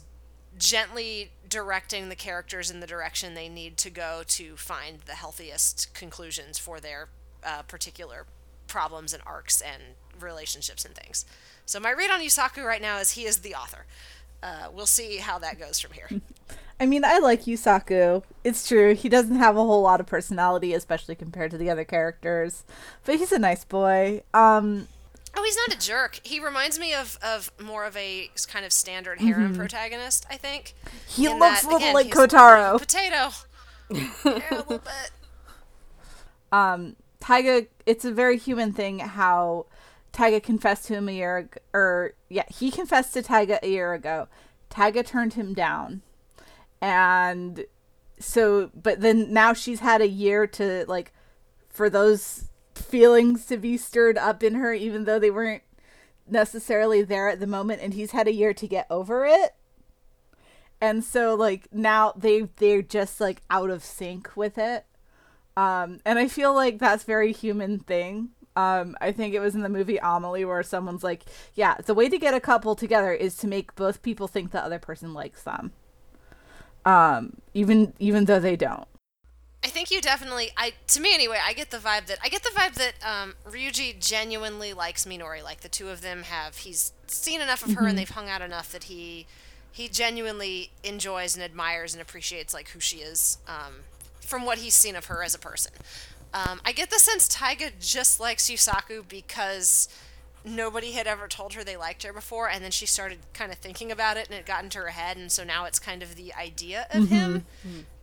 gently directing the characters in the direction they need to go to find the healthiest conclusions for their uh, particular problems and arcs and relationships and things. So my read on Yusaku right now is he is the author. Uh, we'll see how that goes from here. I mean, I like Yusaku. It's true. He doesn't have a whole lot of personality, especially compared to the other characters. But he's a nice boy. Um, Oh, he's not a jerk. He reminds me of, of more of a kind of standard harem protagonist, I think. he looks that, a little again, like Kotaro. Potato. yeah, a little bit. um Taiga it's a very human thing how Taiga confessed to him a year ago, or yeah, he confessed to Taiga a year ago. Taiga turned him down. And so but then now she's had a year to like for those feelings to be stirred up in her even though they weren't necessarily there at the moment and he's had a year to get over it. And so like now they they're just like out of sync with it. Um, and I feel like that's very human thing. Um, I think it was in the movie Amelie where someone's like, "Yeah, the way to get a couple together is to make both people think the other person likes them, um, even even though they don't." I think you definitely I to me anyway, I get the vibe that I get the vibe that um, Ryuji genuinely likes Minori. Like the two of them have he's seen enough of her and they've hung out enough that he he genuinely enjoys and admires and appreciates like who she is um, from what he's seen of her as a person. Um, I get the sense Taiga just likes Yusaku because nobody had ever told her they liked her before, and then she started kind of thinking about it, and it got into her head, and so now it's kind of the idea of him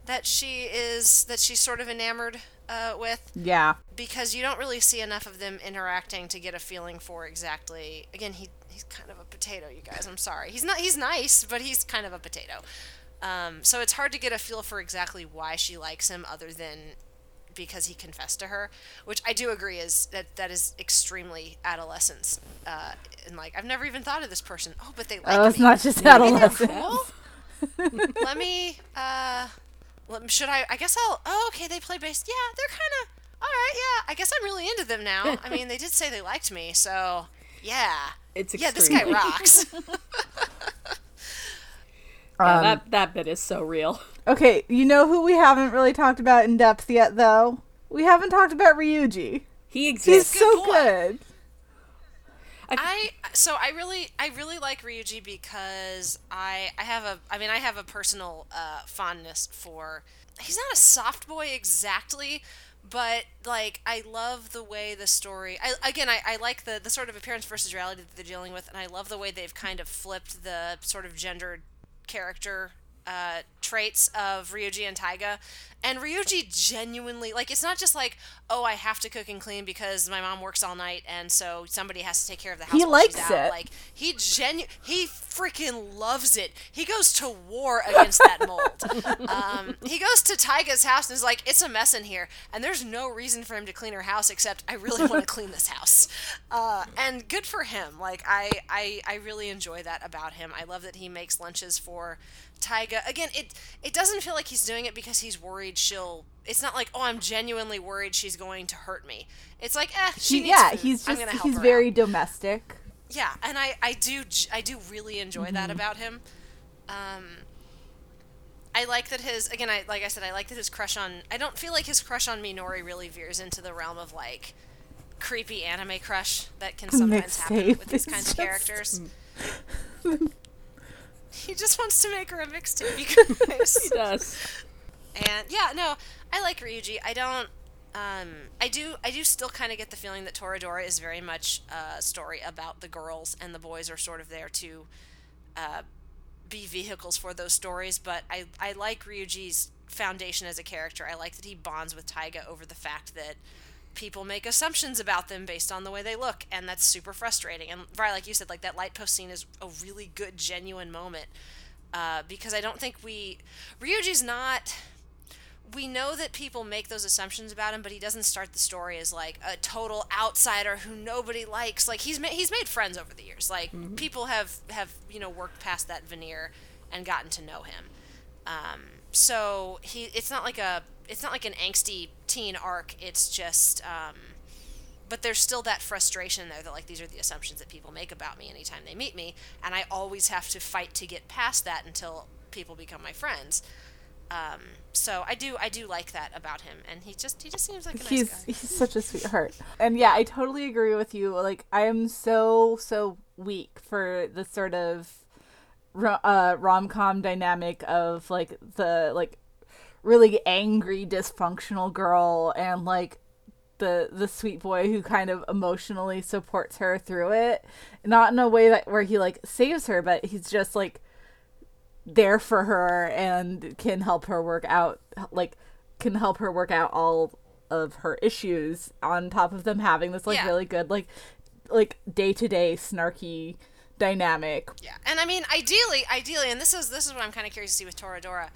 that she is that she's sort of enamored uh, with Yeah, because you don't really see enough of them interacting to get a feeling for exactly. Again, he he's kind of a potato, you guys. I'm sorry. He's not. He's nice, but he's kind of a potato. Um, so it's hard to get a feel for exactly why she likes him, other than because he confessed to her, which I do agree is that that is extremely adolescence. Uh, and like I've never even thought of this person. Oh, but they like oh, it's me. not just adolescence. cool? Let me. Uh, let, should I? I guess I'll. Oh, okay. They play bass. Yeah, they're kind of. All right. Yeah. I guess I'm really into them now. I mean, they did say they liked me, so yeah. It's Yeah, this guy rocks. Yeah, Um, that that bit is so real. Okay, you know who we haven't really talked about in depth yet, though. We haven't talked about Ryuji. He He's exists. Good so boy. good. I so I really I really like Ryuji because I I have a I mean I have a personal uh, fondness for he's not a soft boy exactly but like I love the way the story I again I, I like the the sort of appearance versus reality that they're dealing with and I love the way they've kind of flipped the sort of gendered character uh, traits of Ryuji and Taiga. And Ryuji genuinely, like, it's not just like, oh, I have to cook and clean because my mom works all night and so somebody has to take care of the house. He likes out. it. Like, he genu he freaking loves it. He goes to war against that mold. um, he goes to Taiga's house and is like, it's a mess in here. And there's no reason for him to clean her house except I really want to clean this house. Uh, and good for him. Like, I, I, I really enjoy that about him. I love that he makes lunches for Taiga. Again, it it doesn't feel like he's doing it because he's worried she'll. It's not like oh, I'm genuinely worried she's going to hurt me. It's like eh, she He, yeah, food. he's I'm just gonna help he's very out. domestic. yeah, and I I do I do really enjoy Mm-hmm. that about him. Um, I like that his again. I like I said, I like that his crush on. I don't feel like his crush on Minori really veers into the realm of like creepy anime crush that can sometimes happen with these kinds of characters. he just wants to make her a mixtape. He does. And yeah, no, I like Ryuji. I don't. Um, I do. I do still kind of get the feeling that Toradora is very much a story about the girls, and the boys are sort of there to uh, be vehicles for those stories. But I, I like Ryuji's foundation as a character. I like that he bonds with Taiga over the fact that people make assumptions about them based on the way they look, and that's super frustrating. And right, like you said, like that light post scene is a really good, genuine moment uh, because I don't think we Ryuji's not. We know that people make those assumptions about him, but he doesn't start the story as like a total outsider who nobody likes. Like he's ma- he's made friends over the years. Like people have have you know worked past that veneer and gotten to know him. Um, so he it's not like a it's not like an angsty teen arc. It's just um, but there's still that frustration there that like these are the assumptions that people make about me anytime they meet me and i always have to fight to get past that until people become my friends um, so i do i do like that about him and he just he just seems like a nice he's guy he's such a sweetheart and yeah i totally agree with you like i am so so weak for the sort of uh, rom-com dynamic of like the like really angry dysfunctional girl and like the the sweet boy who kind of emotionally supports her through it. Not in a way that where he like saves her but he's just like there for her and can help her work out like can help her work out all of her issues on top of them having this like Yeah. really good like like day-to-day snarky dynamic. Yeah. And i mean ideally ideally and this is this is what i'm kind of curious to see with toradora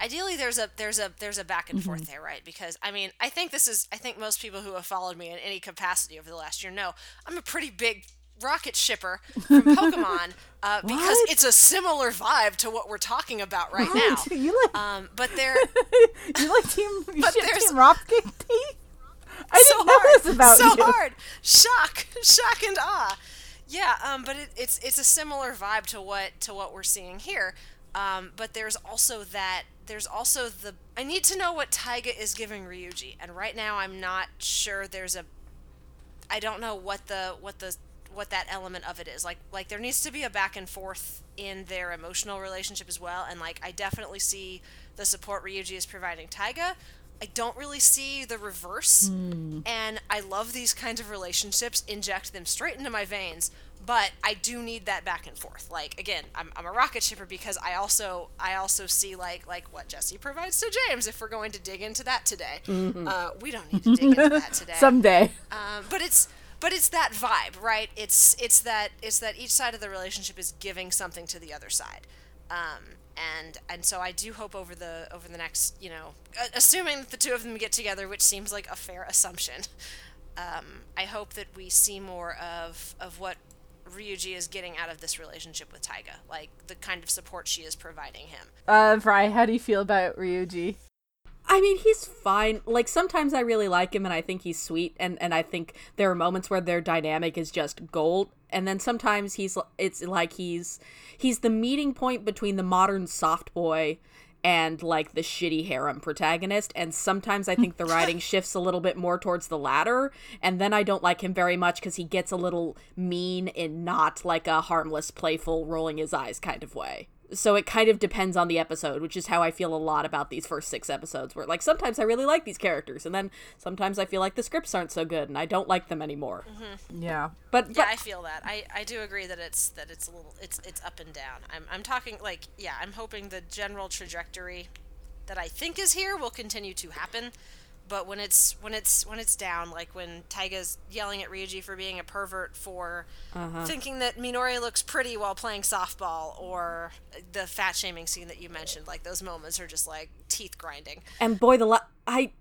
ideally there's a there's a there's a back and forth there right because i mean i think this is i think most people who have followed me in any capacity over the last year know i'm a pretty big rocket shipper from pokemon uh, because it's a similar vibe to what we're talking about right now you like um, but there you like team you But ship there's- team Rocket Tea? I so didn't know hard, this about so you. hard, shock, shock and awe. Yeah, um, but it, it's it's a similar vibe to what to what we're seeing here. Um, but there's also that there's also the I need to know what Taiga is giving Ryuji, and right now I'm not sure. There's a I don't know what the what the what that element of it is. Like like there needs to be a back and forth in their emotional relationship as well. And like i definitely see the support ryuji is providing taiga. I don't really see the reverse. And i love these kinds of relationships inject them straight into my veins but i do need that back and forth. Like again i'm, I'm a rocket shipper because i also i also see like like what jesse provides to james if we're going to dig into that today. Uh, we don't need to dig into that today. Someday. um, but it's but it's that vibe, right? It's it's that it's that each side of the relationship is giving something to the other side, um, and and so I do hope over the over the next you know, assuming that the two of them get together, which seems like a fair assumption, um, I hope that we see more of of what Ryuji is getting out of this relationship with Taiga, like the kind of support she is providing him. Uh, Vrai, how do you feel about Ryuji? I mean, he's fine. Like sometimes I really like him and I think he's sweet and and I think there are moments where their dynamic is just gold and then sometimes he's it's like he's he's the meeting point between the modern soft boy and like the shitty harem protagonist and sometimes I think the writing shifts a little bit more towards the latter and then I don't like him very much cuz he gets a little mean in not like a harmless playful rolling his eyes kind of way so it kind of depends on the episode, which is how I feel a lot about these first six episodes. Where like sometimes I really like these characters, and then sometimes I feel like the scripts aren't so good, and I don't like them anymore. Mm-hmm. Yeah. But, Yeah, I feel that. I, I do agree that it's that it's a little it's it's up and down. I'm I'm talking like yeah, I'm hoping the general trajectory that I think is here will continue to happen. But when it's when it's when it's down, like when Taiga's yelling at Ryuji for being a pervert for uh-huh. thinking that Minori looks pretty while playing softball, or the fat shaming scene that you mentioned, like those moments are just like teeth grinding. and boy, the la- I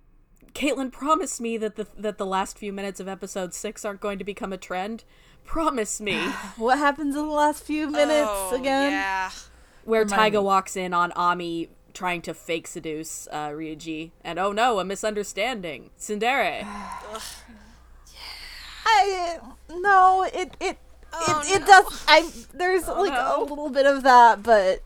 Caitlin promised me that the that the last few minutes of episode six aren't going to become a trend. Promise me. What happens in the last few minutes oh, again? Yeah. where Remind Taiga me. walks in on Ami trying to fake seduce uh, Ryuji, and oh no, a misunderstanding. Tsundere. I no, it it Oh, it, it no. does. I there's like no. a little bit of that, but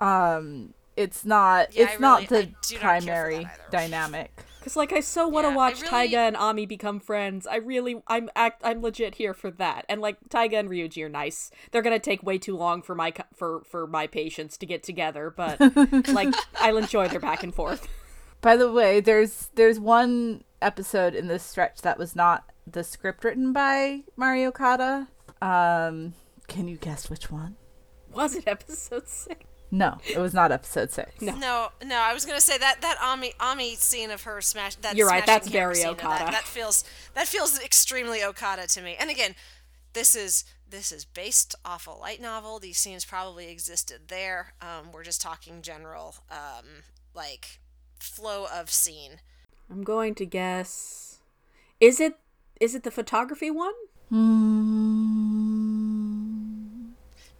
um, it's not. Yeah, it's I not really- the do not primary dynamic. Cause like I so want to Yeah, watch really- Taiga and Ami become friends. I really, I'm act, I'm legit here for that. And like Taiga and Ryuji are nice. They're gonna take way too long for my for for my patience to get together, but like I'll enjoy their back and forth. By the way, there's there's one episode in this stretch that was not the script written by Mari Okada. Um, can you guess which one? Was it episode six? No, it was not episode six. No. No, no, I was gonna say that that Ami Ami scene of her smash. That You're right, that's hammer very Okada. That, that feels that feels extremely Okada to me. And again, this is this is based off a light novel. These scenes probably existed there. Um, we're just talking general, um, like flow of scene. I'm going to guess. Is it is it the photography one?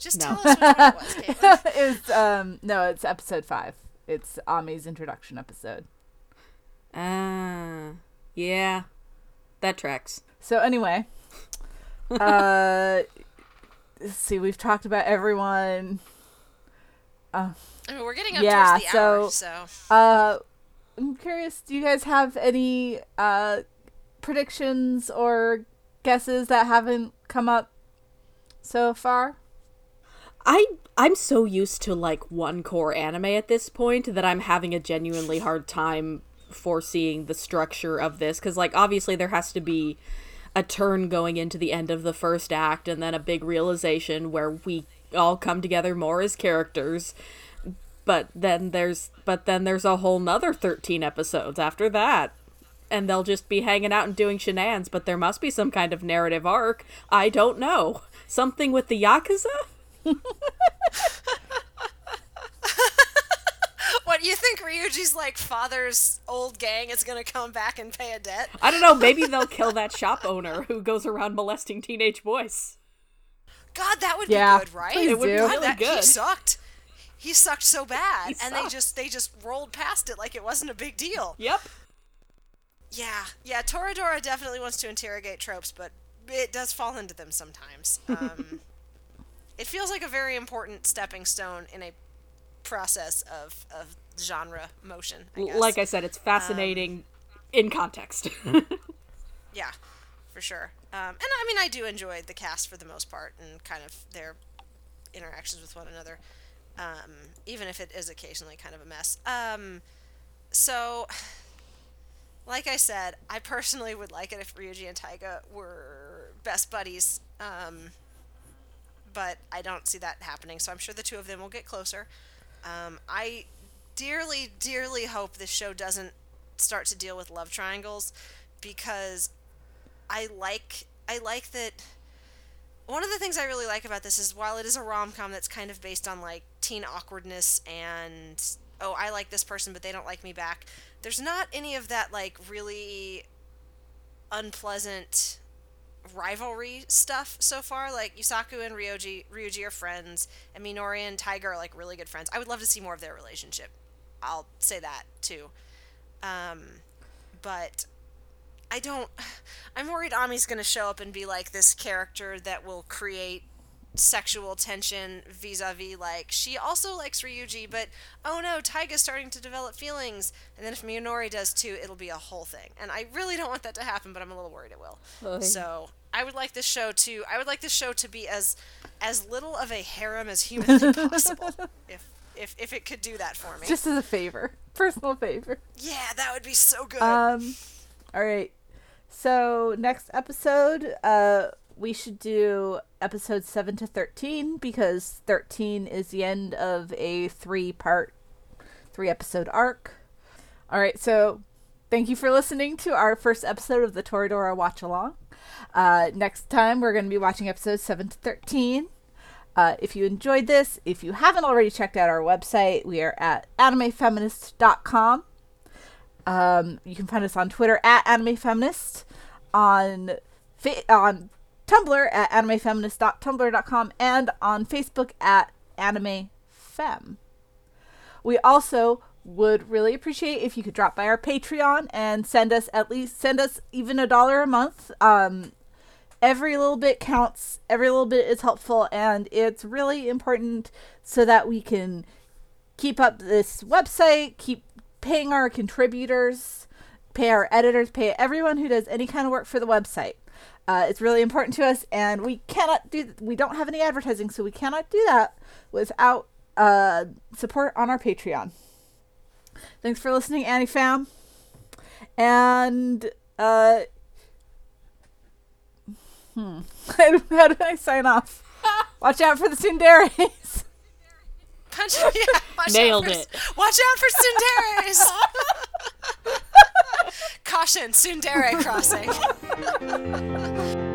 Just No. tell us which one it was, Caitlin. it's um no, it's episode five. It's Ami's introduction episode. Ah, yeah, that tracks. So anyway, uh, let's see. We've talked about everyone. I mean, we're getting up Yeah, towards the hour, so- so Uh, I'm curious. Do you guys have any uh predictions or guesses that haven't come up so far? I I'm so used to like one core anime at this point that I'm having a genuinely hard time foreseeing the structure of this. Cuz like obviously there has to be a turn going into the end of the first act and then a big realization where we all come together more as characters. But then there's but then there's a whole nother 13 episodes after that. And they'll just be hanging out and doing shenanigans but there must be some kind of narrative arc. I don't know. Something with the yakuza what you think Ryuji's like father's old gang is gonna come back and pay a debt? I don't know. Maybe they'll kill that shop owner who goes around molesting teenage boys. God, that would Yeah, be good, right? It would be really that, He sucked. He sucked so bad, He and they just they just rolled past it like it wasn't a big deal. Yep. Yeah, yeah. Toradora definitely wants to interrogate tropes, but it does fall into them sometimes. Um, it feels like a very important stepping stone in a process of of genre motion. I guess. Like I said, it's fascinating in context. Yeah, for sure. Um, and I mean, I do enjoy the cast for the most part and kind of their interactions with one another, um, even if it is occasionally kind of a mess. Um, so, like I said, I personally would like it if Ryuji and Taiga were best buddies, um, but I don't see that happening. So I'm sure the two of them will get closer. Um, I dearly, dearly hope this show doesn't start to deal with love triangles because I like I like that one of the things I really like about this is while it is a rom com that's kind of based on like teen awkwardness and oh I like this person but they don't like me back. There's not any of that like really unpleasant rivalry stuff so far. Like Yusaku and Ryoji Ryuji are friends, and Minori and Taiga are like really good friends. I would love to see more of their relationship. I'll say that too. Um, but I don't. I'm worried Ami's gonna show up and be like this character that will create sexual tension vis-a-vis like she also likes Ryuji, but oh no, Taiga's starting to develop feelings, and then if Minori does too, it'll be a whole thing. And I really don't want that to happen, but I'm a little worried it will. So I would like this show to. I would like this show to be as as little of a harem as humanly possible. if if if it could do that for me. Just as a favor, personal favor. yeah, that would be so good. Um, all right. So next episode, uh, we should do episodes seven to thirteen because thirteen is the end of a three-part, three-episode arc. All right. So, thank you for listening to our first episode of the Toradora Watch Along. Uh, next time, we're going to be watching episodes seven to thirteen. Uh, if you enjoyed this, if you haven't already checked out our website, we are at animefeminist.com. Um, you can find us on Twitter at animefeminist, on fa- on Tumblr at animefeminist.tumblr.com, and on Facebook at animefem. We also would really appreciate if you could drop by our Patreon and send us at least send us even a dollar a month. Um, every little bit counts, every little bit is helpful, and it's really important so that we can keep up this website, keep paying our contributors, pay our editors, pay everyone who does any kind of work for the website. Uh, it's really important to us, and we cannot do. We don't have any advertising, so we cannot do that without uh, support on our Patreon. Thanks for listening, Annie Fam, and uh, hmm, how did I sign off? Watch out for the Tsunderes. Punch, yeah, watch Nailed out for, it. Watch out for Tsunderes. Caution, Tsundere crossing.